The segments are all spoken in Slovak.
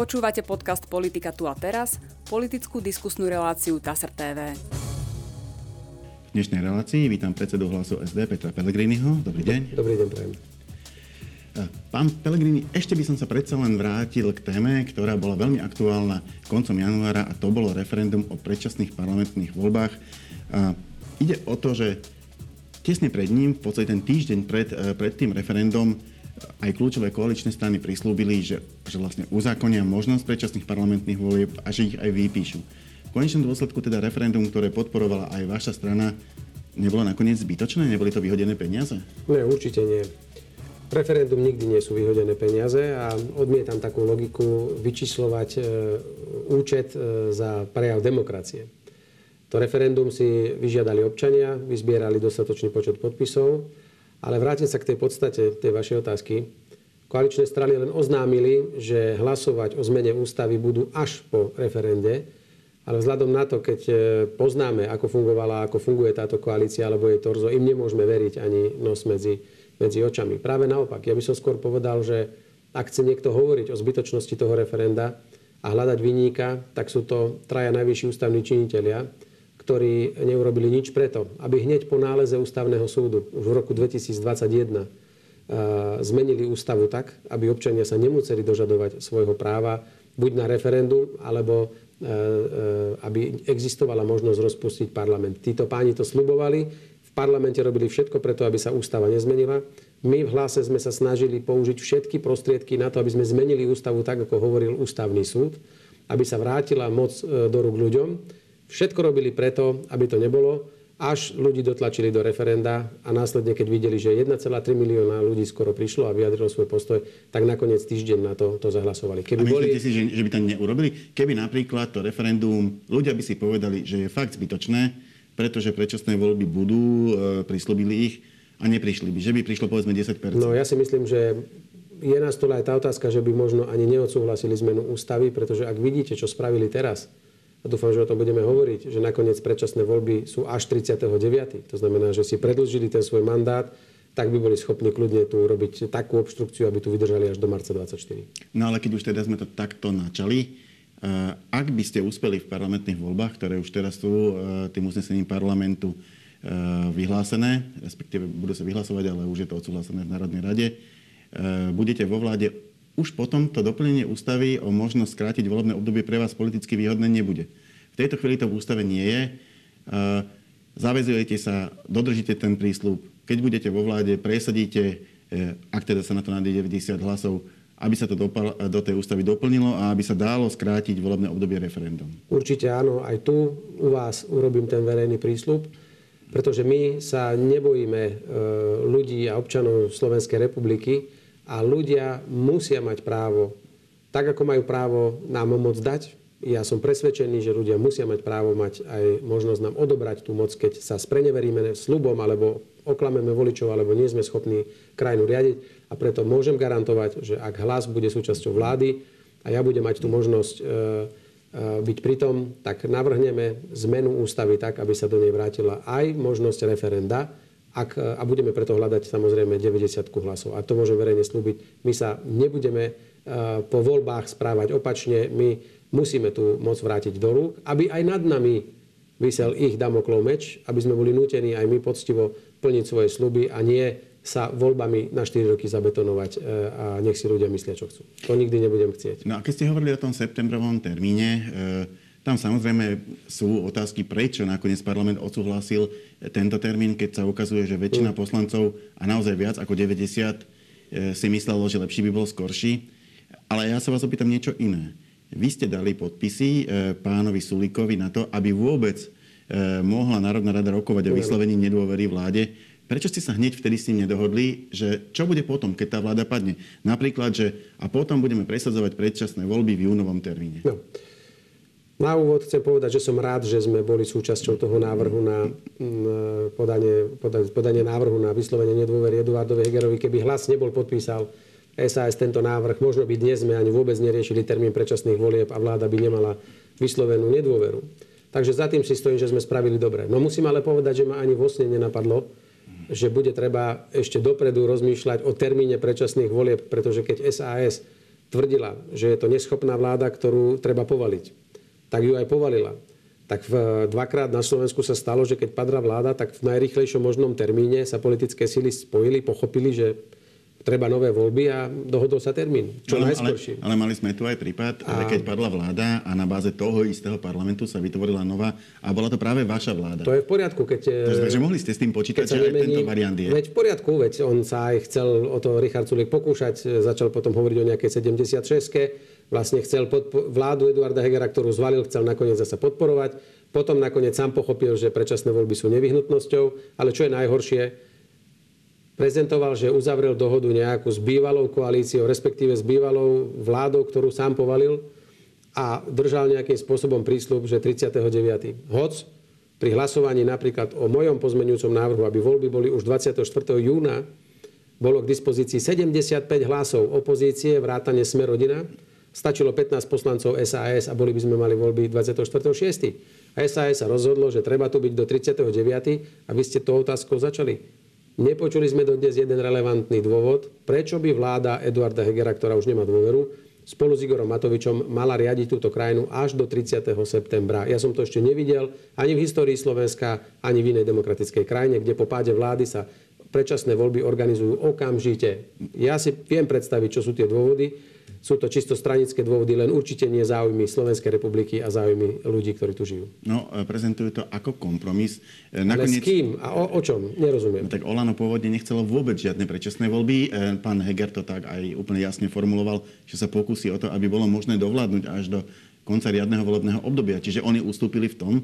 Počúvate podcast Politika tu a teraz, politickú diskusnú reláciu TASR TV. V dnešnej relácii vítam predsedu hlasu SD Petra Pellegriniho. Dobrý deň. Dobrý deň, prajem. Pán Pellegrini, ešte by som sa predsa len vrátil k téme, ktorá bola veľmi aktuálna koncom januára a to bolo referendum o predčasných parlamentných voľbách. Ide o to, že tesne pred ním, v podstate ten týždeň pred, pred tým referendum, aj kľúčové koaličné strany prislúbili, že, že vlastne uzákonia možnosť predčasných parlamentných volieb a že ich aj vypíšu. V konečnom dôsledku teda referendum, ktoré podporovala aj vaša strana, nebolo nakoniec zbytočné? Neboli to vyhodené peniaze? Nie, určite nie. Referendum nikdy nie sú vyhodené peniaze a odmietam takú logiku vyčíslovať e, účet e, za prejav demokracie. To referendum si vyžiadali občania, vyzbierali dostatočný počet podpisov ale vrátim sa k tej podstate tej vašej otázky. Koaličné strany len oznámili, že hlasovať o zmene ústavy budú až po referende, ale vzhľadom na to, keď e, poznáme, ako fungovala, ako funguje táto koalícia alebo jej torzo, im nemôžeme veriť ani nos medzi, medzi očami. Práve naopak, ja by som skôr povedal, že ak chce niekto hovoriť o zbytočnosti toho referenda a hľadať vyníka, tak sú to traja najvyšší ústavní činitelia, ktorí neurobili nič preto, aby hneď po náleze ústavného súdu už v roku 2021 eh, zmenili ústavu tak, aby občania sa nemuseli dožadovať svojho práva buď na referendum, alebo eh, eh, aby existovala možnosť rozpustiť parlament. Títo páni to slubovali, v parlamente robili všetko preto, aby sa ústava nezmenila. My v hlase sme sa snažili použiť všetky prostriedky na to, aby sme zmenili ústavu tak, ako hovoril ústavný súd, aby sa vrátila moc do rúk ľuďom Všetko robili preto, aby to nebolo, až ľudí dotlačili do referenda a následne, keď videli, že 1,3 milióna ľudí skoro prišlo a vyjadrilo svoj postoj, tak nakoniec týždeň na to, to zahlasovali. Keby a myslíte boli... si, že, že by to neurobili? Keby napríklad to referendum, ľudia by si povedali, že je fakt zbytočné, pretože predčasné voľby budú, e, prislúbili ich a neprišli by. Že by prišlo povedzme 10%. No ja si myslím, že je na stole aj tá otázka, že by možno ani neodsúhlasili zmenu ústavy, pretože ak vidíte, čo spravili teraz, a dúfam, že o tom budeme hovoriť, že nakoniec predčasné voľby sú až 39. To znamená, že si predlžili ten svoj mandát, tak by boli schopní kľudne tu robiť takú obštrukciu, aby tu vydržali až do marca 24. No ale keď už teda sme to takto načali, uh, ak by ste uspeli v parlamentných voľbách, ktoré už teraz sú uh, tým uznesením parlamentu uh, vyhlásené, respektíve budú sa vyhlasovať, ale už je to odsúhlasené v Národnej rade, budete vo vláde už potom to doplnenie ústavy o možnosť skrátiť volebné obdobie pre vás politicky výhodné nebude. V tejto chvíli to v ústave nie je. Zavezujete sa, dodržíte ten prísľub. Keď budete vo vláde, presadíte, e, ak teda sa na to nájde 90 hlasov, aby sa to do tej ústavy doplnilo a aby sa dalo skrátiť volebné obdobie referendum. Určite áno, aj tu u vás urobím ten verejný prísľub, pretože my sa nebojíme e, ľudí a občanov Slovenskej republiky, a ľudia musia mať právo, tak ako majú právo nám moc dať, ja som presvedčený, že ľudia musia mať právo mať aj možnosť nám odobrať tú moc, keď sa spreneveríme slubom alebo oklameme voličov, alebo nie sme schopní krajinu riadiť. A preto môžem garantovať, že ak hlas bude súčasťou vlády a ja budem mať tú možnosť e, e, byť pritom, tak navrhneme zmenu ústavy tak, aby sa do nej vrátila aj možnosť referenda, ak, a budeme preto hľadať samozrejme 90 hlasov. A to môžem verejne slúbiť. My sa nebudeme e, po voľbách správať opačne. My musíme tú moc vrátiť do rúk, aby aj nad nami vysel ich damoklov meč, aby sme boli nútení aj my poctivo plniť svoje sluby a nie sa voľbami na 4 roky zabetonovať e, a nech si ľudia myslia, čo chcú. To nikdy nebudem chcieť. No a keď ste hovorili o tom septembrovom termíne, e, tam samozrejme sú otázky, prečo nakoniec parlament odsúhlasil tento termín, keď sa ukazuje, že väčšina mm. poslancov a naozaj viac ako 90 e, si myslelo, že lepší by bol skorší. Ale ja sa vás opýtam niečo iné. Vy ste dali podpisy e, pánovi Sulíkovi na to, aby vôbec e, mohla Národná rada rokovať o vyslovení nedôvery vláde. Prečo ste sa hneď vtedy s tým nedohodli, že čo bude potom, keď tá vláda padne? Napríklad, že a potom budeme presadzovať predčasné voľby v júnovom termíne. No. Na úvod chcem povedať, že som rád, že sme boli súčasťou toho návrhu na podanie, podanie, podanie návrhu na vyslovenie nedôvery Eduardovi Hegerovi. Keby hlas nebol podpísal SAS tento návrh, možno by dnes sme ani vôbec neriešili termín predčasných volieb a vláda by nemala vyslovenú nedôveru. Takže za tým si stojím, že sme spravili dobre. No musím ale povedať, že ma ani vo sne nenapadlo, že bude treba ešte dopredu rozmýšľať o termíne predčasných volieb, pretože keď SAS tvrdila, že je to neschopná vláda, ktorú treba povaliť. Tak ju aj povalila. Tak v, dvakrát na Slovensku sa stalo, že keď padla vláda, tak v najrychlejšom možnom termíne sa politické sily spojili, pochopili, že treba nové voľby a dohodol sa termín. Čo ale, najskôršie. Ale, ale mali sme tu aj prípad, a... keď padla vláda a na báze toho istého parlamentu sa vytvorila nová a bola to práve vaša vláda. To je v poriadku, keď... Takže mohli ste s tým počítať, že nemení, aj tento variant je. Veď v poriadku, veď on sa aj chcel o to Richard Sulik pokúšať, začal potom hovoriť o nejakej 76 vlastne chcel podpo- vládu Eduarda Hegera, ktorú zvalil, chcel nakoniec zase podporovať. Potom nakoniec sám pochopil, že predčasné voľby sú nevyhnutnosťou, ale čo je najhoršie, prezentoval, že uzavrel dohodu nejakú s bývalou koalíciou, respektíve s bývalou vládou, ktorú sám povalil a držal nejakým spôsobom prísľub, že 39. Hoc pri hlasovaní napríklad o mojom pozmenujúcom návrhu, aby voľby boli už 24. júna, bolo k dispozícii 75 hlasov opozície, vrátane Sme rodina. Stačilo 15 poslancov SAS a boli by sme mali voľby 24.6. A SAS sa rozhodlo, že treba tu byť do 39. a vy ste tou otázkou začali. Nepočuli sme dodnes jeden relevantný dôvod, prečo by vláda Eduarda Hegera, ktorá už nemá dôveru, spolu s Igorom Matovičom mala riadiť túto krajinu až do 30. septembra. Ja som to ešte nevidel ani v histórii Slovenska, ani v inej demokratickej krajine, kde po páde vlády sa predčasné voľby organizujú okamžite. Ja si viem predstaviť, čo sú tie dôvody. Sú to čisto stranické dôvody, len určite nie záujmy Slovenskej republiky a záujmy ľudí, ktorí tu žijú. No, e, prezentujú to ako kompromis. E, nakoniec... Ale s kým a o, o čom? Nerozumiem. No, tak Olano pôvodne nechcelo vôbec žiadne predčasné voľby. E, pán Heger to tak aj úplne jasne formuloval, že sa pokusí o to, aby bolo možné dovládnuť až do konca riadneho volebného obdobia. Čiže oni ustúpili v tom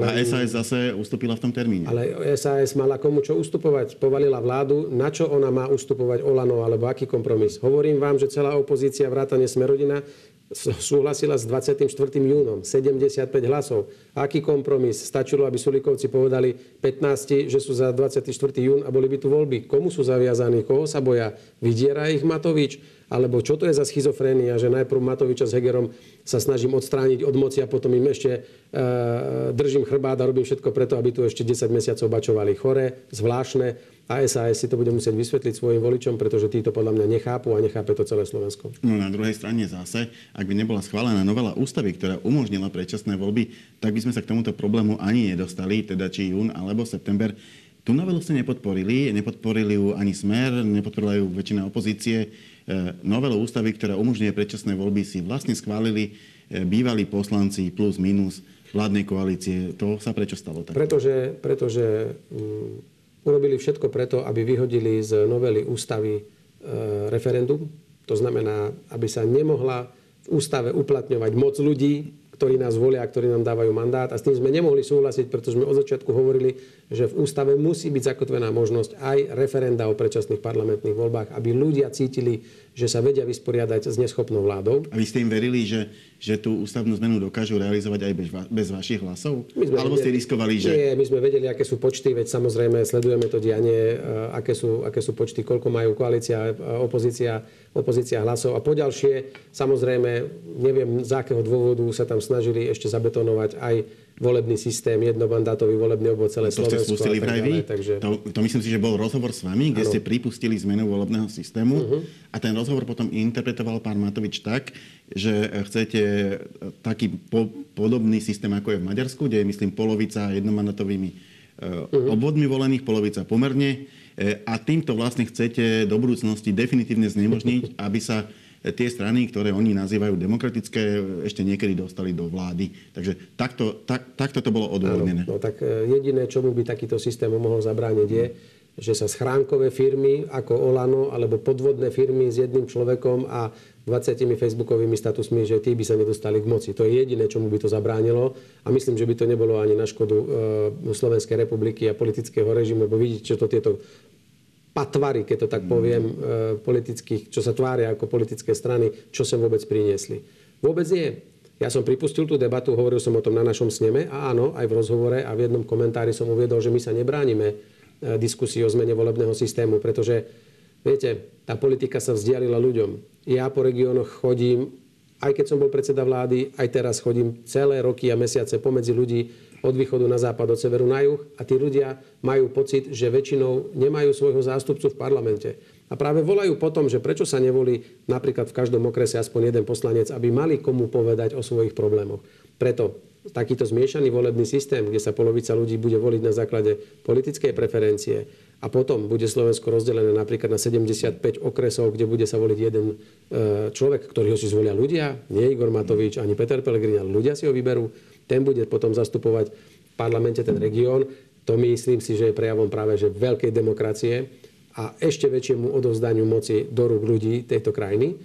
a SAS zase ustúpila v tom termíne. Ale SAS mala komu čo ustupovať? Povalila vládu. Na čo ona má ustupovať Olano alebo aký kompromis? Hovorím vám, že celá opozícia vrátane Smerodina súhlasila s 24. júnom. 75 hlasov. Aký kompromis? Stačilo, aby Sulikovci povedali 15, že sú za 24. jún a boli by tu voľby. Komu sú zaviazaní? Koho sa boja? Vydiera ich Matovič? Alebo čo to je za schizofrénia, že najprv Matoviča s Hegerom sa snažím odstrániť od moci a potom im ešte e, držím chrbát a robím všetko preto, aby tu ešte 10 mesiacov bačovali chore, zvláštne. A SAS si to bude musieť vysvetliť svojim voličom, pretože títo podľa mňa nechápu a nechápe to celé Slovensko. No na druhej strane zase, ak by nebola schválená novela ústavy, ktorá umožnila predčasné voľby, tak by sme sa k tomuto problému ani nedostali, teda či jún alebo september. Tú novelu ste nepodporili, nepodporili ju ani Smer, nepodporila ju väčšina opozície. E, novelu ústavy, ktorá umožňuje predčasné voľby, si vlastne schválili e, bývalí poslanci plus minus vládnej koalície. To sa prečo stalo tak? Pretože, pretože um, urobili všetko preto, aby vyhodili z novely ústavy e, referendum. To znamená, aby sa nemohla v ústave uplatňovať moc ľudí, ktorí nás volia a ktorí nám dávajú mandát. A s tým sme nemohli súhlasiť, pretože sme od začiatku hovorili, že v ústave musí byť zakotvená možnosť aj referenda o predčasných parlamentných voľbách, aby ľudia cítili, že sa vedia vysporiadať s neschopnou vládou. A vy ste im verili, že, že tú ústavnú zmenu dokážu realizovať aj bez, bez vašich hlasov? Alebo ste riskovali, že... Nie, my sme vedeli, aké sú počty, veď samozrejme sledujeme to dianie, eh, aké sú, aké sú počty, koľko majú koalícia, opozícia, opozícia hlasov. A poďalšie, samozrejme, neviem, z akého dôvodu sa tam snažili ešte zabetonovať aj volebný systém, jednobandátový volebný obvod celé to Slovensko. To ste spustili vraj vy? Takže... To, to myslím si, že bol rozhovor s vami, kde ano. ste pripustili zmenu volebného systému uh-huh. a ten rozhovor potom interpretoval pán Matovič tak, že chcete taký po, podobný systém, ako je v Maďarsku, kde je, myslím, polovica jednomandatovými uh-huh. obvodmi volených, polovica pomerne e, a týmto vlastne chcete do budúcnosti definitívne znemožniť, aby sa tie strany, ktoré oni nazývajú demokratické, ešte niekedy dostali do vlády. Takže takto, tak, takto to bolo odôvodnené. No tak e, jediné, čomu by takýto systém mohol zabrániť, je, že sa schránkové firmy ako Olano alebo podvodné firmy s jedným človekom a 20 facebookovými statusmi, že tí by sa nedostali k moci. To je jediné, čomu by to zabránilo a myslím, že by to nebolo ani na škodu e, Slovenskej republiky a politického režimu, lebo vidíte, čo to tieto patvary, keď to tak poviem, mm. politických, čo sa tvária ako politické strany, čo sa vôbec priniesli. Vôbec nie. Ja som pripustil tú debatu, hovoril som o tom na našom sneme a áno, aj v rozhovore a v jednom komentári som uviedol, že my sa nebránime e, diskusii o zmene volebného systému, pretože, viete, tá politika sa vzdialila ľuďom. Ja po regiónoch chodím, aj keď som bol predseda vlády, aj teraz chodím celé roky a mesiace pomedzi ľudí, od východu na západ, od severu na juh a tí ľudia majú pocit, že väčšinou nemajú svojho zástupcu v parlamente. A práve volajú potom, že prečo sa nevolí napríklad v každom okrese aspoň jeden poslanec, aby mali komu povedať o svojich problémoch. Preto takýto zmiešaný volebný systém, kde sa polovica ľudí bude voliť na základe politickej preferencie a potom bude Slovensko rozdelené napríklad na 75 okresov, kde bude sa voliť jeden e, človek, ktorý ho si zvolia ľudia, nie Igor Matovič ani Peter Pellegrini, ale ľudia si ho vyberú, ten bude potom zastupovať v parlamente ten región. To myslím si, že je prejavom práve že veľkej demokracie a ešte väčšiemu odovzdaniu moci do rúk ľudí tejto krajiny.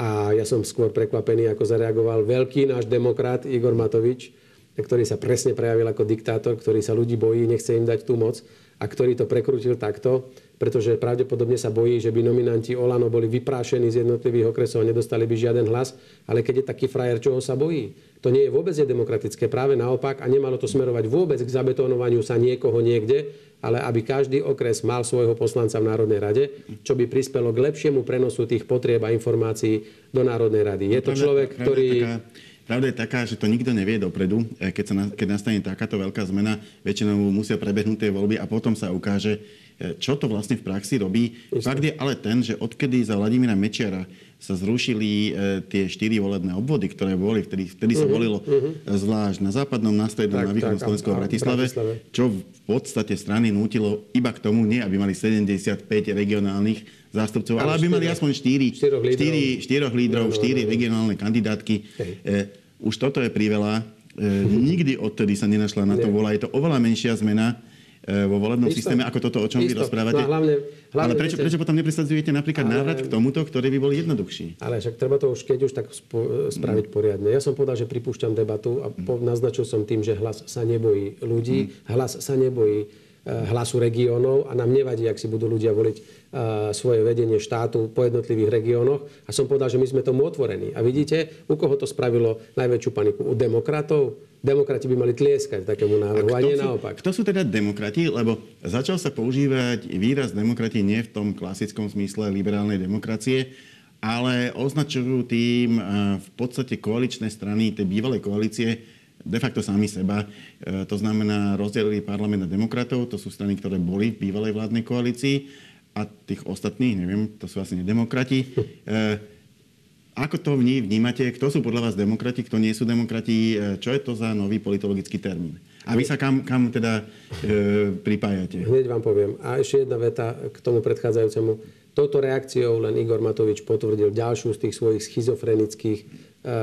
A ja som skôr prekvapený, ako zareagoval veľký náš demokrat Igor Matovič, ktorý sa presne prejavil ako diktátor, ktorý sa ľudí bojí, nechce im dať tú moc a ktorý to prekrútil takto, pretože pravdepodobne sa bojí, že by nominanti Olano boli vyprášení z jednotlivých okresov a nedostali by žiaden hlas. Ale keď je taký frajer, čoho sa bojí? To nie je vôbec demokratické, práve naopak a nemalo to smerovať vôbec k zabetonovaniu sa niekoho niekde, ale aby každý okres mal svojho poslanca v Národnej rade, čo by prispelo k lepšiemu prenosu tých potrieb a informácií do Národnej rady. Je to človek, ktorý... Pravda je taká, že to nikto nevie dopredu. E, keď, sa keď nastane takáto veľká zmena, väčšinou musia prebehnúť tie voľby a potom sa ukáže, čo to vlastne v praxi robí. Isté. Fakt je ale ten, že odkedy za Vladimíra Mečiara sa zrušili e, tie štyri volebné obvody, ktoré boli, vtedy, vtedy uh-huh, sa mhm, volilo uh-huh. zvlášť na západnom, na strednom, na východnom Slovensku a Bratislave, Bratislave, čo v podstate strany nútilo iba k tomu, nie aby mali 75 regionálnych zástupcov, ale aby mali aspoň 4, 4 lídrov, 4, 4 lídrov, no, no, 4 no, no. regionálne kandidátky. E, už toto je priveľa. E, nikdy odtedy sa nenašla na to vola. Je to oveľa menšia zmena E, vo volebnom Isto. systéme, ako toto, o čom Isto. vy rozprávate. No, hlavne, hlavne, Ale prečo, prečo potom nepresadzujete napríklad ale, návrat k tomuto, ktorý by bol jednoduchší? Ale však treba to už, keď už tak spo, spraviť mm. poriadne. Ja som povedal, že pripúšťam debatu a po, naznačil som tým, že hlas sa nebojí ľudí, mm. hlas sa nebojí e, hlasu regiónov a nám nevadí, ak si budú ľudia voliť uh, svoje vedenie štátu po jednotlivých regiónoch. A som povedal, že my sme tomu otvorení. A vidíte, u koho to spravilo najväčšiu paniku? U demokratov? demokrati by mali tlieskať takému návrhu, a, a nie sú, naopak. Kto sú teda demokrati? Lebo začal sa používať výraz demokrati nie v tom klasickom zmysle liberálnej demokracie, ale označujú tým e, v podstate koaličné strany tej bývalej koalície de facto sami seba. E, to znamená, rozdelili parlament na demokratov, to sú strany, ktoré boli v bývalej vládnej koalícii a tých ostatných, neviem, to sú asi nedemokrati. E, ako to vní, vnímate? Kto sú podľa vás demokrati, kto nie sú demokrati? E, čo je to za nový politologický termín? A vy sa kam, kam teda e, pripájate? Hneď vám poviem. A ešte jedna veta k tomu predchádzajúcemu. Touto reakciou len Igor Matovič potvrdil ďalšiu z tých svojich schizofrenických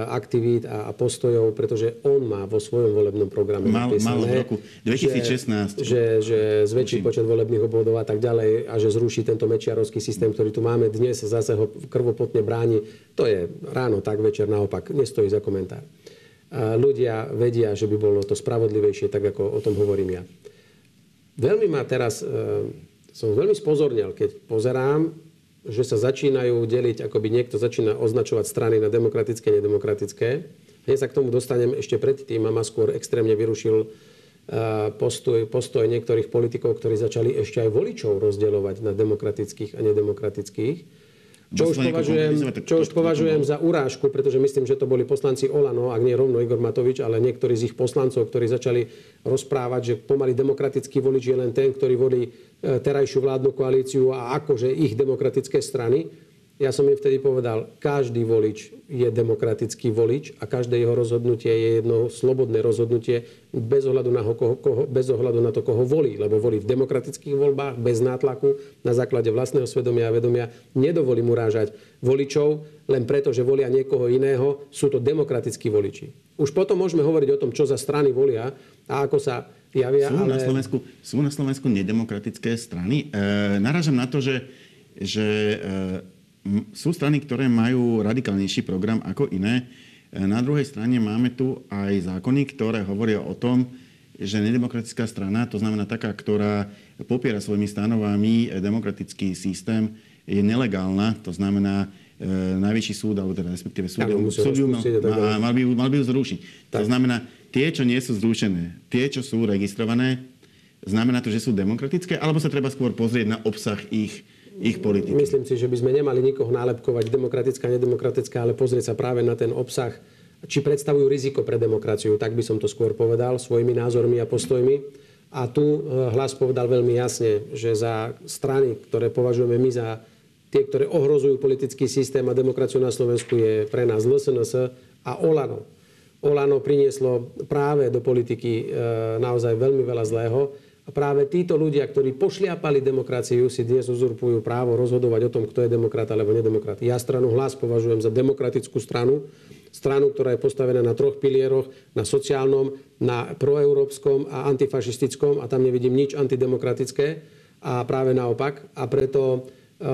aktivít a, postojov, pretože on má vo svojom volebnom programe mal, napísané, mal v roku 2016. Že, že, že zväčší počet volebných obvodov a tak ďalej a že zruší tento mečiarovský systém, ktorý tu máme dnes, zase ho krvopotne bráni. To je ráno, tak večer naopak. Nestojí za komentár. Ľudia vedia, že by bolo to spravodlivejšie, tak ako o tom hovorím ja. Veľmi ma teraz, e, som veľmi spozornel, keď pozerám že sa začínajú deliť, ako by niekto začína označovať strany na demokratické, nedemokratické. Hneď sa k tomu dostanem ešte predtým. Mama skôr extrémne vyrušil eh, postoj, postoj niektorých politikov, ktorí začali ešte aj voličov rozdeľovať na demokratických a nedemokratických. Čo už, považujem, čo už považujem za urážku, pretože myslím, že to boli poslanci Olano, ak nie rovno Igor Matovič, ale niektorí z ich poslancov, ktorí začali rozprávať, že pomaly demokratický volič je len ten, ktorý volí E, terajšiu vládnu koalíciu a akože ich demokratické strany. Ja som im vtedy povedal, každý volič je demokratický volič a každé jeho rozhodnutie je jedno slobodné rozhodnutie bez ohľadu na, ho, koho, koho, bez ohľadu na to, koho volí. Lebo volí v demokratických voľbách, bez nátlaku, na základe vlastného svedomia a vedomia. Nedovolím urážať voličov len preto, že volia niekoho iného. Sú to demokratickí voliči. Už potom môžeme hovoriť o tom, čo za strany volia a ako sa javia. Sú, ale... na Slovensku, sú na Slovensku nedemokratické strany. E, naražam na to, že, že e, sú strany, ktoré majú radikálnejší program ako iné. E, na druhej strane máme tu aj zákony, ktoré hovoria o tom, že nedemokratická strana, to znamená taká, ktorá popiera svojimi stanovami demokratický systém, je nelegálna. To znamená, e, najvyšší súd, alebo teda respektíve súd, súd mal, mal, by, mal by ju zrušiť. Tak. To znamená, tie, čo nie sú zrušené, tie, čo sú registrované, znamená to, že sú demokratické, alebo sa treba skôr pozrieť na obsah ich, ich politiky? Myslím si, že by sme nemali nikoho nálepkovať demokratická, nedemokratická, ale pozrieť sa práve na ten obsah, či predstavujú riziko pre demokraciu, tak by som to skôr povedal, svojimi názormi a postojmi. A tu eh, hlas povedal veľmi jasne, že za strany, ktoré považujeme my za tie, ktoré ohrozujú politický systém a demokraciu na Slovensku, je pre nás LSNS a Olano. Olano prinieslo práve do politiky e, naozaj veľmi veľa zlého. A práve títo ľudia, ktorí pošliapali demokraciu, si dnes uzurpujú právo rozhodovať o tom, kto je demokrat alebo nedemokrat. Ja stranu hlas považujem za demokratickú stranu, stranu, ktorá je postavená na troch pilieroch, na sociálnom, na proeurópskom a antifašistickom a tam nevidím nič antidemokratické a práve naopak. A preto e,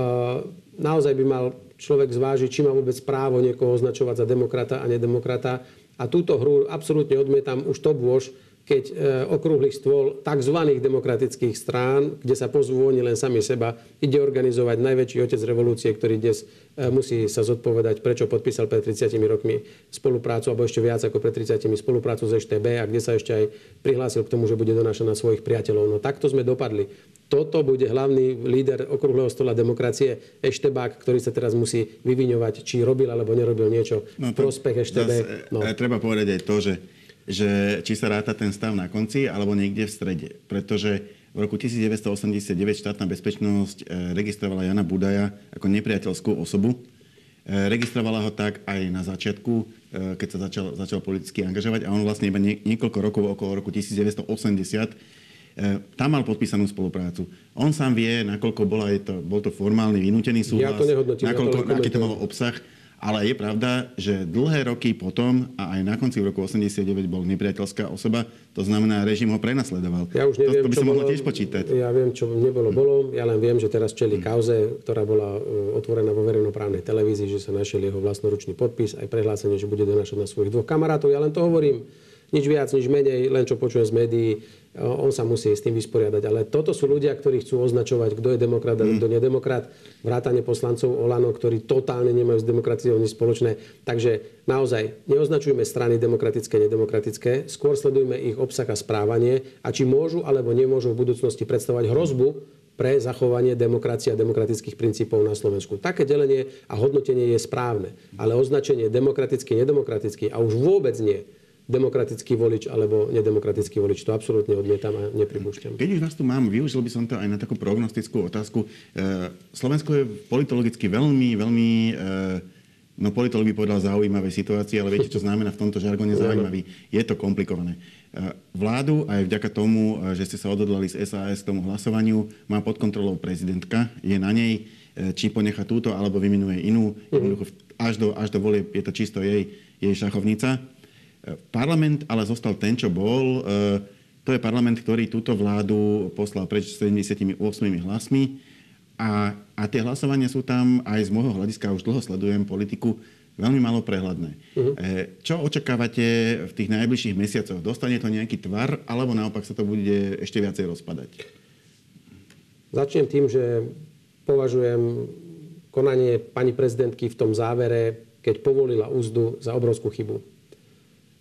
naozaj by mal človek zvážiť, či má vôbec právo niekoho označovať za demokrata a nedemokrata. A túto hru absolútne odmietam už to bôž, keď e, okrúhly stôl tzv. demokratických strán, kde sa pozvú oni len sami seba, ide organizovať najväčší otec revolúcie, ktorý dnes e, musí sa zodpovedať, prečo podpísal pred 30 rokmi spoluprácu, alebo ešte viac ako pred 30 spoluprácu s EŠTB a kde sa ešte aj prihlásil k tomu, že bude donášať na svojich priateľov. No takto sme dopadli. Toto bude hlavný líder okrúhleho stola demokracie, Eštebák, ktorý sa teraz musí vyviňovať, či robil alebo nerobil niečo no, v prospech Eštebe. No. E, treba povedať aj to, že že či sa ráta ten stav na konci alebo niekde v strede. Pretože v roku 1989 štátna bezpečnosť e, registrovala Jana Budaja ako nepriateľskú osobu. E, registrovala ho tak aj na začiatku, keď sa začal, začal politicky angažovať a on vlastne iba niekoľko rokov, okolo roku 1980, tam mal podpísanú spoluprácu. On sám vie, nakoľko bola, je to, bol to formálny, vynútený súhlas, ja to nehodnotím, nakoľko, ja to aký to malo obsah ale je pravda, že dlhé roky potom a aj na konci roku 89 bol nepriateľská osoba, to znamená, režim ho prenasledoval. Ja už neviem, to, to by sa mohlo tiež počítať. Ja viem, čo nebolo, bolo. Ja len viem, že teraz čeli kauze, ktorá bola e, otvorená vo verejnoprávnej televízii, že sa našiel jeho vlastnoručný podpis, aj prehlásenie, že bude donášať na svojich dvoch kamarátov. Ja len to hovorím. Nič viac, nič menej, len čo počujem z médií on sa musí s tým vysporiadať. Ale toto sú ľudia, ktorí chcú označovať, kto je demokrat a kto nedemokrat. Vrátane poslancov Olano, ktorí totálne nemajú s demokraciou nič spoločné. Takže naozaj neoznačujme strany demokratické, nedemokratické, skôr sledujme ich obsah a správanie a či môžu alebo nemôžu v budúcnosti predstavovať hrozbu pre zachovanie demokracie a demokratických princípov na Slovensku. Také delenie a hodnotenie je správne, ale označenie demokratický, nedemokratický a už vôbec nie demokratický volič alebo nedemokratický volič. To absolútne odmietam a nepripúšťam. Keď už vás tu mám, využil by som to aj na takú prognostickú otázku. E, Slovensko je politologicky veľmi, veľmi e, no politolog by povedal zaujímavej situácii, ale viete, čo znamená v tomto žargone zaujímavý. Je to komplikované. E, vládu aj vďaka tomu, že ste sa odhodlali z SAS k tomu hlasovaniu, má pod kontrolou prezidentka. Je na nej, či ponecha túto, alebo vyminuje inú. Mm-hmm. Až do, až do volie je to čisto jej, jej šachovnica. Parlament ale zostal ten, čo bol. E, to je parlament, ktorý túto vládu poslal preč 78 hlasmi. A, a tie hlasovania sú tam aj z môjho hľadiska, už dlho sledujem politiku, veľmi malo prehľadné. Uh-huh. Čo očakávate v tých najbližších mesiacoch? Dostane to nejaký tvar, alebo naopak sa to bude ešte viacej rozpadať? Začnem tým, že považujem konanie pani prezidentky v tom závere, keď povolila úzdu za obrovskú chybu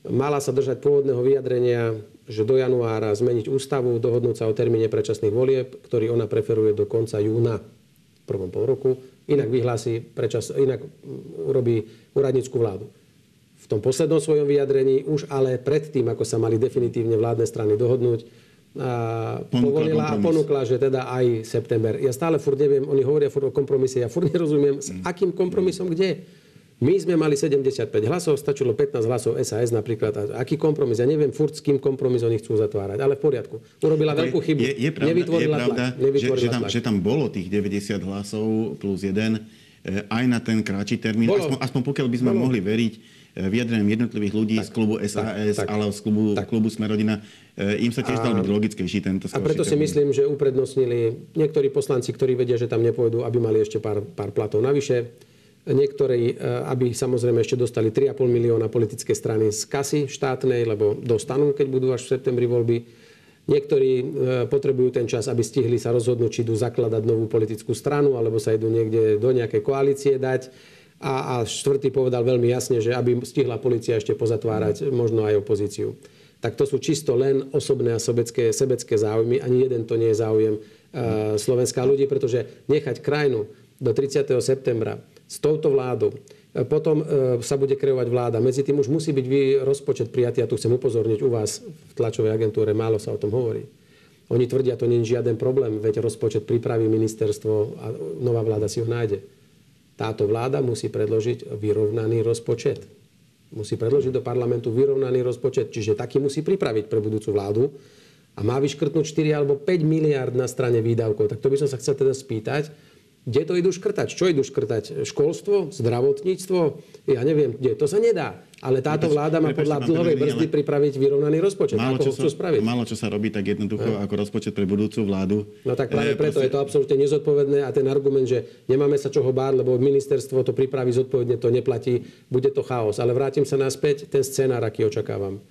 mala sa držať pôvodného vyjadrenia, že do januára zmeniť ústavu, dohodnúť sa o termíne predčasných volieb, ktorý ona preferuje do konca júna v prvom pol roku. Inak vyhlási predčas, inak urobí úradnickú vládu. V tom poslednom svojom vyjadrení už ale predtým, ako sa mali definitívne vládne strany dohodnúť, a povolila a ponúkla, že teda aj september. Ja stále furt neviem, oni hovoria furt o kompromise, ja furt nerozumiem, s mm. akým kompromisom kde. My sme mali 75 hlasov, stačilo 15 hlasov SAS napríklad. A aký kompromis? Ja neviem furt, s kým kompromis oni chcú zatvárať, ale v poriadku. Urobila veľkú chybu. Je, je pravda, Nevytvorila je pravda tlak. Že, že, tam, že tam bolo tých 90 hlasov plus jeden eh, aj na ten kratší termín. Aspoň, aspoň pokiaľ by sme bolo. mohli veriť eh, vyjadrením jednotlivých ľudí tak, z klubu SAS, tak, ale z klubu, tak. klubu Smerodina, eh, im sa tiež dal byť logickejší tento A preto si myslím, že uprednostnili niektorí poslanci, ktorí vedia, že tam nepôjdu, aby mali ešte pár, pár platov navyše Niektorí, e, aby samozrejme ešte dostali 3,5 milióna politické strany z kasy štátnej, lebo dostanú, keď budú až v septembri voľby. Niektorí e, potrebujú ten čas, aby stihli sa rozhodnúť, či idú zakladať novú politickú stranu, alebo sa idú niekde do nejakej koalície dať. A, a štvrtý povedal veľmi jasne, že aby stihla policia ešte pozatvárať možno aj opozíciu. Tak to sú čisto len osobné a sebecké, sebecké záujmy. Ani jeden to nie je záujem uh, Slovenská ľudí, pretože nechať krajinu do 30. septembra s touto vládou. E, potom e, sa bude kreovať vláda. Medzi tým už musí byť rozpočet prijatý. Ja tu chcem upozorniť u vás v tlačovej agentúre, málo sa o tom hovorí. Oni tvrdia, to nie je žiaden problém, veď rozpočet pripraví ministerstvo a nová vláda si ho nájde. Táto vláda musí predložiť vyrovnaný rozpočet. Musí predložiť do parlamentu vyrovnaný rozpočet, čiže taký musí pripraviť pre budúcu vládu a má vyškrtnúť 4 alebo 5 miliard na strane výdavkov. Tak to by som sa chcel teda spýtať, kde to idú škrtať? Čo idú škrtať? Školstvo? Zdravotníctvo? Ja neviem, kde. To sa nedá. Ale táto vláda má podľa dlhovej brzdy pripraviť vyrovnaný rozpočet. Málo Ako čo, sa, spraviť? málo čo sa robí tak jednoducho No. ako rozpočet pre budúcu vládu. No tak práve E, preto proste- je to absolútne nezodpovedné a ten argument, že nemáme sa čoho báť, lebo ministerstvo to pripraví zodpovedne, to neplatí, bude to chaos. Ale vrátim sa naspäť, ten scenár, aký očakávam.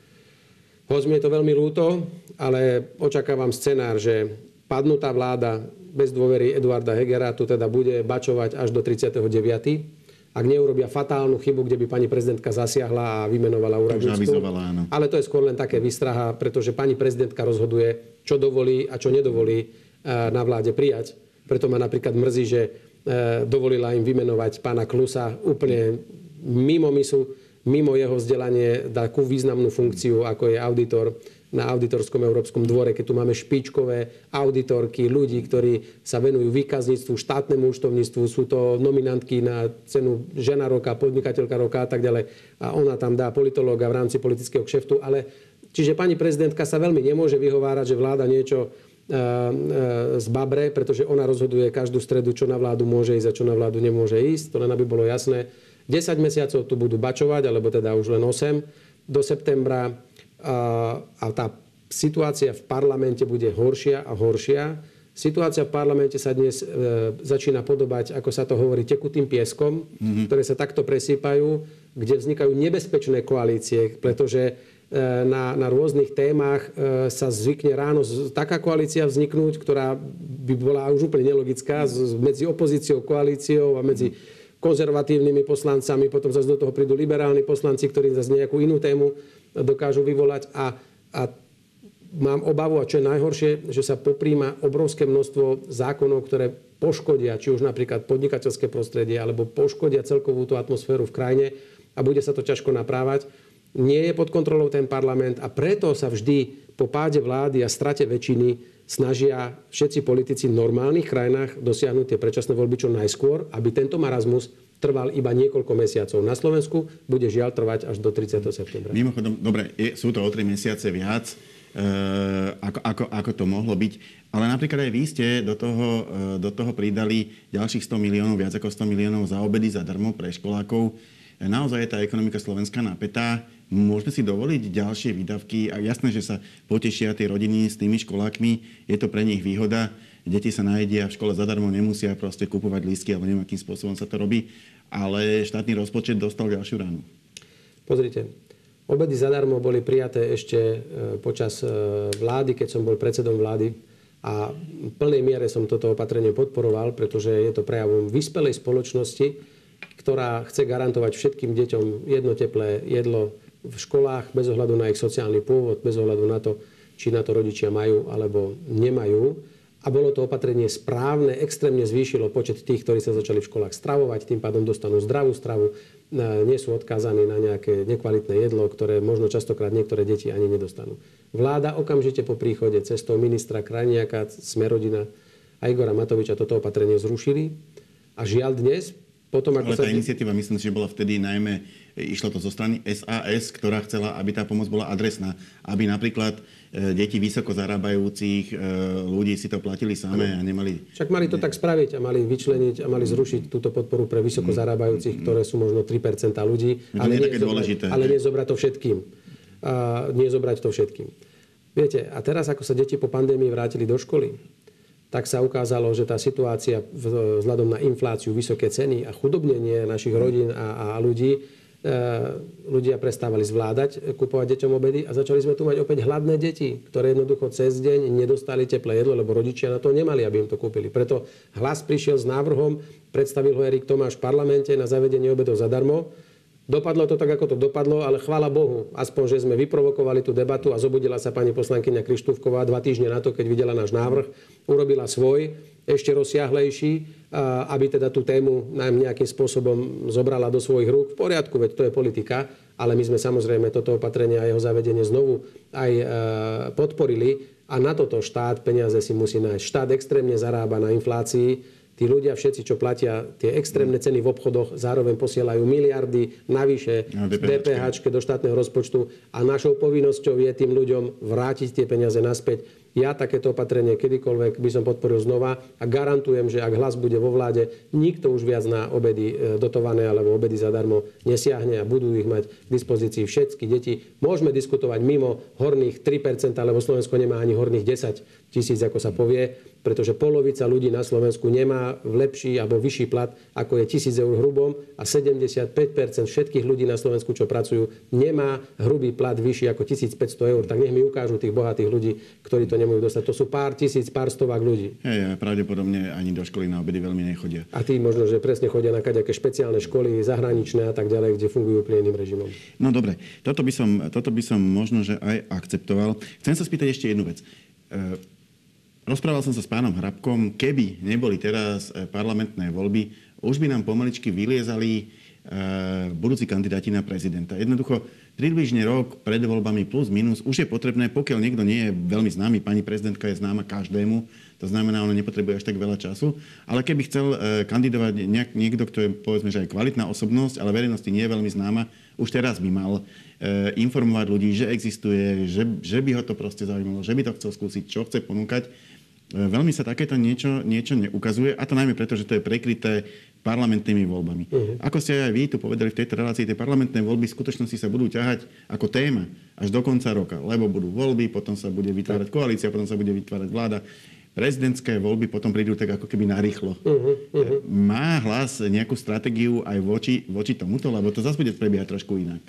Hoď mi je to veľmi ľúto, ale očakávam scenár, že padnutá vláda bez dôvery Eduarda Hegera tu teda bude bačovať až do 39. Ak neurobia fatálnu chybu, kde by pani prezidentka zasiahla a vymenovala úradníctvu. Ale to je skôr len také vystraha, pretože pani prezidentka rozhoduje, čo dovolí a čo nedovolí eh, na vláde prijať. Preto ma napríklad mrzí, že eh, dovolila im vymenovať pána Klusa úplne mimo misu, mimo jeho vzdelanie takú významnú funkciu, ako je auditor na auditorskom Európskom dvore, keď tu máme špičkové auditorky, ľudí, ktorí sa venujú výkazníctvu, štátnemu účtovníctvu, sú to nominantky na cenu žena roka, podnikateľka roka a tak ďalej. A ona tam dá politológa v rámci politického kšeftu, ale čiže pani prezidentka sa veľmi nemôže vyhovárať, že vláda niečo e, e, z babre, pretože ona rozhoduje každú stredu, čo na vládu môže ísť a čo na vládu nemôže ísť. To len aby bolo jasné. 10 mesiacov tu budú bačovať, alebo teda už len 8 do septembra a, tá situácia v parlamente bude horšia a horšia. Situácia v parlamente sa dnes e, začína podobať, ako sa to hovorí, tekutým pieskom, mm-hmm. ktoré sa takto presýpajú, kde vznikajú nebezpečné koalície, pretože e, na, na rôznych témach e, sa zvykne ráno z, taká koalícia vzniknúť, ktorá by bola už úplne nelogická z, medzi opozíciou, koalíciou a medzi konzervatívnymi poslancami, potom zase do toho prídu liberálni poslanci, ktorí zase nejakú inú tému dokážu vyvolať a, a mám obavu, a čo je najhoršie, že sa popríma obrovské množstvo zákonov, ktoré poškodia, či už napríklad podnikateľské prostredie, alebo poškodia celkovú tú atmosféru v krajine a bude sa to ťažko naprávať. Nie je pod kontrolou ten parlament a preto sa vždy po páde vlády a strate väčšiny snažia všetci politici v normálnych krajinách dosiahnuť tie predčasné voľby čo najskôr, aby tento marazmus trval iba niekoľko mesiacov. Na Slovensku bude žiaľ trvať až do 30. septembra. Mimochodom, dobre, je, sú to o 3 mesiace viac, e, ako, ako, ako to mohlo byť. Ale napríklad aj vy ste do toho, e, do toho pridali ďalších 100 miliónov, viac ako 100 miliónov za obedy zadarmo pre školákov. E, naozaj je tá ekonomika Slovenska napätá. Môžeme si dovoliť ďalšie výdavky. A jasné, že sa potešia tie rodiny s tými školákmi. Je to pre nich výhoda. Deti sa najedia v škole zadarmo, nemusia proste kupovať lístky, alebo neviem, akým spôsobom sa to robí. Ale štátny rozpočet dostal ďalšiu ránu. Pozrite, obedy zadarmo boli prijaté ešte e, počas e, vlády, keď som bol predsedom vlády a v plnej miere som toto opatrenie podporoval, pretože je to prejavom vyspelej spoločnosti, ktorá chce garantovať všetkým deťom jedno teplé jedlo v školách bez ohľadu na ich sociálny pôvod, bez ohľadu na to, či na to rodičia majú alebo nemajú. A bolo to opatrenie správne, extrémne zvýšilo počet tých, ktorí sa začali v školách stravovať, tým pádom dostanú zdravú stravu, e, nie sú odkázaní na nejaké nekvalitné jedlo, ktoré možno častokrát niektoré deti ani nedostanú. Vláda okamžite po príchode cestou ministra Krajniaka, Smerodina a Igora Matoviča toto opatrenie zrušili. A žiaľ dnes, potom ako Ale sa... tá iniciatíva, myslím si, že bola vtedy najmä, išlo to zo strany SAS, ktorá chcela, aby tá pomoc bola adresná. Aby napríklad e, deti vysoko zarábajúcich e, ľudí si to platili samé a nemali... Však mali to tak spraviť a mali vyčleniť a mali zrušiť túto podporu pre vysoko zarábajúcich, ktoré sú možno 3% ľudí. Mm. To nie je zobrať- dôležité, Ale nie zobrať to všetkým. A nie zobrať to všetkým. Viete, a teraz ako sa deti po pandémii vrátili do školy, tak sa ukázalo, že tá situácia vzhľadom na infláciu, vysoké ceny a chudobnenie našich rodín a, a ľudí, ľudia prestávali zvládať, e, kupovať deťom obedy a začali sme tu mať opäť hladné deti, ktoré jednoducho cez deň nedostali teplé jedlo, lebo rodičia na to nemali, aby im to kúpili. Preto hlas prišiel s návrhom, predstavil ho Erik Tomáš v parlamente na zavedenie obedov zadarmo. Dopadlo to tak, ako to dopadlo, ale chvála Bohu, aspoň, že sme vyprovokovali tú debatu a zobudila sa pani poslankyňa Krištúvková dva týždne na to, keď videla náš návrh, urobila svoj, ešte rozsiahlejší, aby teda tú tému nám nejakým spôsobom zobrala do svojich rúk. V poriadku, veď to je politika, ale my sme samozrejme toto opatrenie a jeho zavedenie znovu aj e, podporili A na toto štát peniaze si musí nájsť. Štát extrémne zarába na inflácii, tí ľudia všetci, čo platia tie extrémne ceny v obchodoch, zároveň posielajú miliardy navyše DPH do štátneho rozpočtu a našou povinnosťou je tým ľuďom vrátiť tie peniaze naspäť ja takéto opatrenie kedykoľvek by som podporil znova a garantujem, že ak hlas bude vo vláde, nikto už viac na obedy e, dotované alebo obedy zadarmo nesiahne a budú ich mať k dispozícii všetky deti. Môžeme diskutovať mimo horných 3%, lebo Slovensko nemá ani horných 10 tisíc, ako sa povie, pretože polovica ľudí na Slovensku nemá lepší alebo vyšší plat, ako je 1000 eur hrubom a 75% všetkých ľudí na Slovensku, čo pracujú, nemá hrubý plat vyšší ako 1500 eur. Tak nech mi ukážu tých bohatých ľudí, ktorí to nemôžu dostať. To sú pár tisíc, pár stovák ľudí. Hej, pravdepodobne ani do školy na obedy veľmi nechodia. A tí možno, že presne chodia na kaďaké špeciálne školy, zahraničné a tak ďalej, kde fungujú úplne iným režimom. No dobre, toto by som, toto by som možno, že aj akceptoval. Chcem sa spýtať ešte jednu vec. E, rozprával som sa s pánom Hrabkom, keby neboli teraz e, parlamentné voľby, už by nám pomaličky vyliezali Eh, budúci kandidáti na prezidenta. Jednoducho, približne rok pred voľbami plus minus už je potrebné, pokiaľ niekto nie je veľmi známy, pani prezidentka je známa každému, to znamená, ona nepotrebuje až tak veľa času, ale keby chcel eh, kandidovať nejak, niekto, kto je povedzme, že aj kvalitná osobnosť, ale verejnosti nie je veľmi známa, už teraz by mal informovať ľudí, že existuje, že, že by ho to proste zaujímalo, že by to chcel skúsiť, čo chce ponúkať. Veľmi sa takéto niečo, niečo neukazuje, a to najmä preto, že to je prekryté parlamentnými voľbami. Uh-huh. Ako ste aj vy tu povedali v tejto relácii, tie parlamentné voľby v skutočnosti sa budú ťahať ako téma až do konca roka, lebo budú voľby, potom sa bude vytvárať koalícia, potom sa bude vytvárať vláda. Prezidentské voľby potom prídu tak ako keby narýchlo. Uh-huh, uh-huh. Má hlas nejakú stratégiu aj voči, voči tomuto, lebo to zase bude prebiehať trošku inak.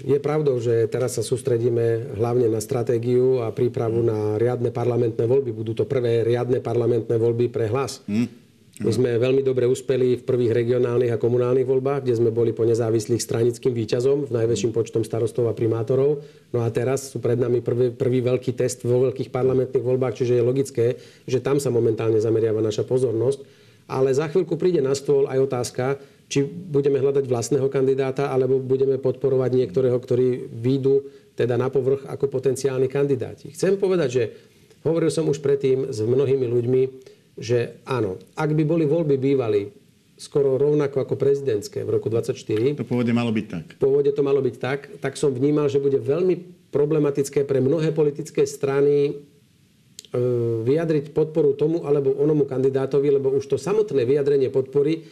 Je pravdou, že teraz sa sústredíme hlavne na stratégiu a prípravu na riadne parlamentné voľby. Budú to prvé riadne parlamentné voľby pre hlas. Uh-huh. My sme veľmi dobre uspeli v prvých regionálnych a komunálnych voľbách, kde sme boli po nezávislých stranickým výťazom, v najväčším počtom starostov a primátorov. No a teraz sú pred nami prvý, prvý veľký test vo veľkých parlamentných voľbách, čiže je logické, že tam sa momentálne zameriava naša pozornosť. Ale za chvíľku príde na stôl aj otázka, či budeme hľadať vlastného kandidáta, alebo budeme podporovať niektorého, ktorí výjdu teda na povrch ako potenciálni kandidáti. Chcem povedať, že hovoril som už predtým s mnohými ľuďmi, že áno, ak by boli voľby bývali skoro rovnako ako prezidentské v roku 2024. To pôvodne malo byť tak. Pôvodne to malo byť tak, tak som vnímal, že bude veľmi problematické pre mnohé politické strany e, vyjadriť podporu tomu alebo onomu kandidátovi, lebo už to samotné vyjadrenie podpory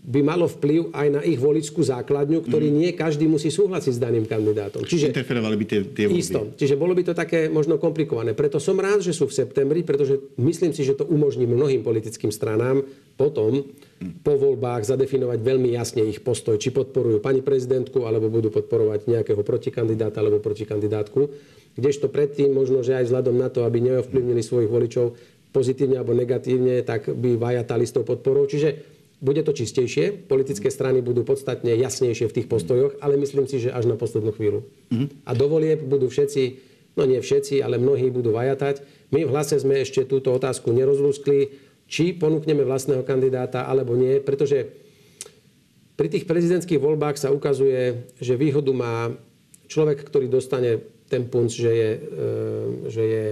by malo vplyv aj na ich voličskú základňu, ktorý mm. nie každý musí súhlasiť s daným kandidátom. Čiže interferovali by tie, tie voľby. Isto. Čiže bolo by to také možno komplikované. Preto som rád, že sú v septembri, pretože myslím si, že to umožní mnohým politickým stranám potom mm. po voľbách zadefinovať veľmi jasne ich postoj, či podporujú pani prezidentku, alebo budú podporovať nejakého protikandidáta alebo protikandidátku. Kdežto predtým, možno, že aj vzhľadom na to, aby neovplyvnili svojich voličov pozitívne alebo negatívne, tak by vajatali s tou podporou. Čiže bude to čistejšie, politické strany budú podstatne jasnejšie v tých postojoch, ale myslím si, že až na poslednú chvíľu. A do volieb budú všetci, no nie všetci, ale mnohí budú vajatať. My v hlase sme ešte túto otázku nerozlúskli, či ponúkneme vlastného kandidáta alebo nie, pretože pri tých prezidentských voľbách sa ukazuje, že výhodu má človek, ktorý dostane ten punc, že je, e, že je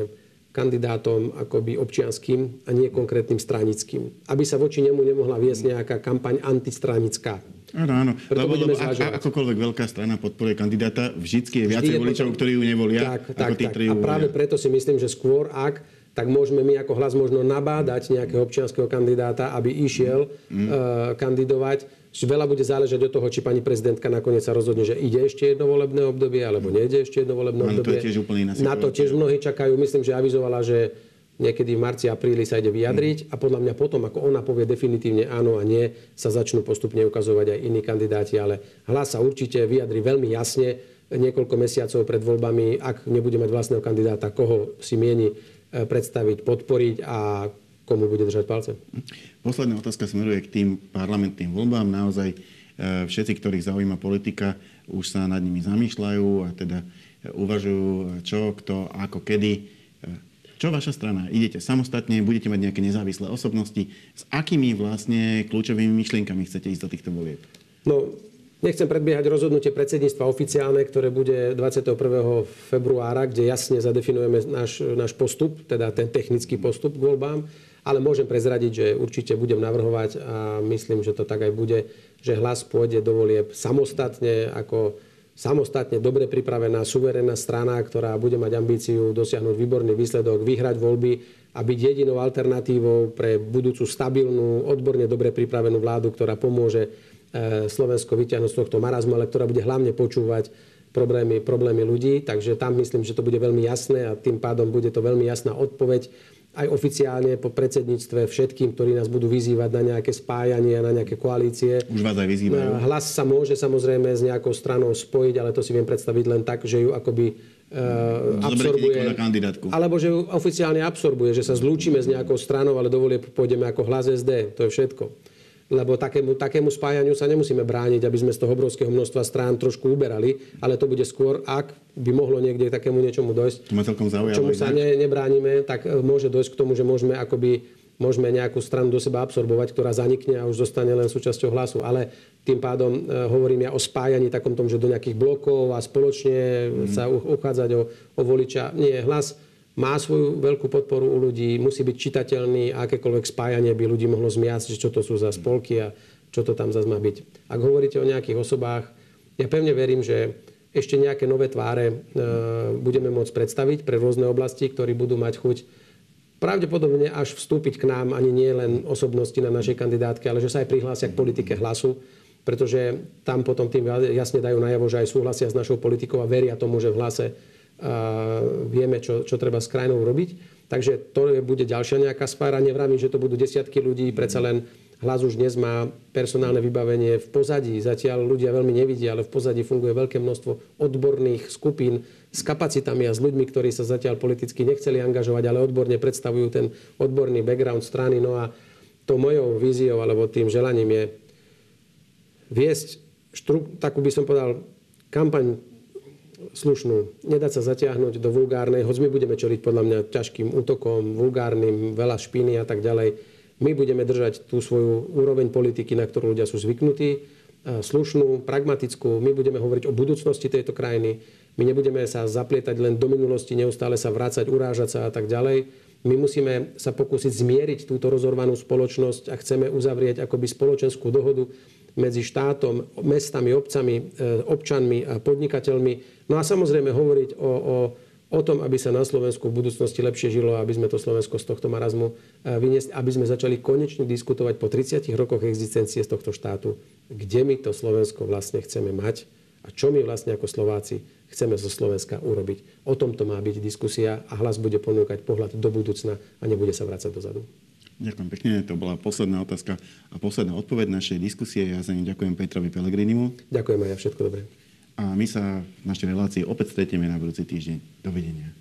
kandidátom akoby občianským a nie konkrétnym stranickým. Aby sa voči nemu nemohla viesť nejaká kampaň antistranická. Áno, áno. Preto lebo, lebo a, akokoľvek veľká strana podporuje kandidáta, vždycky je viacej voličov, ktorí ju nevolia, tak, ako tak, tí, ktorí ju A práve preto si myslím, že skôr ak tak môžeme my ako hlas možno nabádať nejakého občianského kandidáta, aby išiel mm. uh, kandidovať Veľa bude záležať od toho, či pani prezidentka nakoniec sa rozhodne, že ide ešte jedno volebné obdobie, alebo nejde ešte jedno volebné obdobie. To je tiež úplne Na to tiež mnohí čakajú. Myslím, že avizovala, že niekedy v marci, apríli sa ide vyjadriť a podľa mňa potom, ako ona povie definitívne áno a nie, sa začnú postupne ukazovať aj iní kandidáti, ale hlas sa určite vyjadri veľmi jasne niekoľko mesiacov pred voľbami, ak nebude mať vlastného kandidáta, koho si mieni eh, predstaviť, podporiť a komu bude držať palce. Posledná otázka smeruje k tým parlamentným voľbám. Naozaj e, všetci, ktorých zaujíma politika, už sa nad nimi zamýšľajú a teda uvažujú, čo, kto, ako, kedy. E, čo vaša strana? Idete samostatne, budete mať nejaké nezávislé osobnosti. S akými vlastne kľúčovými myšlienkami chcete ísť do týchto volieb? No, Nechcem predbiehať rozhodnutie predsedníctva oficiálne, ktoré bude 21. februára, kde jasne zadefinujeme náš, náš postup, teda ten technický postup k voľbám, ale môžem prezradiť, že určite budem navrhovať a myslím, že to tak aj bude, že hlas pôjde do volieb samostatne ako samostatne dobre pripravená, suverénna strana, ktorá bude mať ambíciu dosiahnuť výborný výsledok, vyhrať voľby a byť jedinou alternatívou pre budúcu stabilnú, odborne dobre pripravenú vládu, ktorá pomôže e, Slovensko vyťahnuť z tohto marazmu, ale ktorá bude hlavne počúvať problémy, problémy ľudí. Takže tam myslím, že to bude veľmi jasné a tým pádom bude to veľmi jasná odpoveď aj oficiálne po predsedníctve všetkým, ktorí nás budú vyzývať na nejaké spájanie, na nejaké koalície. Už vás aj vyzývajú. Hlas sa môže samozrejme s nejakou stranou spojiť, ale to si viem predstaviť len tak, že ju akoby uh, absorbuje. Na kandidátku. Alebo že ju oficiálne absorbuje, že sa zlúčime s nejakou stranou, ale dovolie pôjdeme ako hlas SD. To je všetko lebo takému, takému spájaniu sa nemusíme brániť, aby sme z toho obrovského množstva strán trošku uberali, ale to bude skôr, ak by mohlo niekde k takému niečomu dojsť, zaujalo, čomu sa ne, nebránime, tak e, môže dojsť k tomu, že môžeme akoby môžeme nejakú stranu do seba absorbovať, ktorá zanikne a už zostane len súčasťou hlasu. Ale tým pádom e, hovorím ja o spájaní takom tom, že do nejakých blokov a spoločne mm. sa uchádzať o, o voliča. Nie, hlas má svoju veľkú podporu u ľudí, musí byť čitateľný a akékoľvek spájanie by ľudí mohlo zmiasť, čo to sú za spolky a čo to tam zase má byť. Ak hovoríte o nejakých osobách, ja pevne verím, že ešte nejaké nové tváre e, budeme môcť predstaviť pre rôzne oblasti, ktorí budú mať chuť pravdepodobne až vstúpiť k nám ani nie len osobnosti na našej kandidátke, ale že sa aj prihlásia k politike hlasu, pretože tam potom tým jasne dajú najavo, že aj súhlasia s našou politikou a veria tomu, že v hlase vieme, čo, čo treba s krajinou robiť. Takže to bude ďalšia nejaká spára. Nevravím, že to budú desiatky ľudí, predsa len hlas už dnes má personálne vybavenie v pozadí. Zatiaľ ľudia veľmi nevidia, ale v pozadí funguje veľké množstvo odborných skupín s kapacitami a s ľuďmi, ktorí sa zatiaľ politicky nechceli angažovať, ale odborne predstavujú ten odborný background strany. No a to mojou víziou alebo tým želaním je viesť štru, takú by som povedal kampaň slušnú. Nedá sa zatiahnuť do vulgárnej, hoď my budeme čeliť podľa mňa ťažkým útokom, vulgárnym, veľa špiny a tak ďalej. My budeme držať tú svoju úroveň politiky, na ktorú ľudia sú zvyknutí, slušnú, pragmatickú. My budeme hovoriť o budúcnosti tejto krajiny. My nebudeme sa zaplietať len do minulosti, neustále sa vrácať, urážať sa a tak ďalej. My musíme sa pokúsiť zmieriť túto rozorvanú spoločnosť a chceme uzavrieť akoby spoločenskú dohodu medzi štátom, mestami, obcami, e, občanmi a podnikateľmi. No a samozrejme hovoriť o, o, o tom, aby sa na Slovensku v budúcnosti lepšie žilo, aby sme to Slovensko z tohto marazmu e, vyniesli, aby sme začali konečne diskutovať po 30 rokoch existencie z tohto štátu, kde my to Slovensko vlastne chceme mať a čo my vlastne ako Slováci chceme zo Slovenska urobiť. O tomto má byť diskusia a hlas bude ponúkať pohľad do budúcna a nebude sa vrácať dozadu. Ďakujem pekne, to bola posledná otázka a posledná odpoveď našej diskusie. Ja za ďakujem Petrovi Pelegrinimu. Ďakujem aj ja, všetko dobré. A my sa v našej relácii opäť stretieme na budúci týždeň. Dovidenia.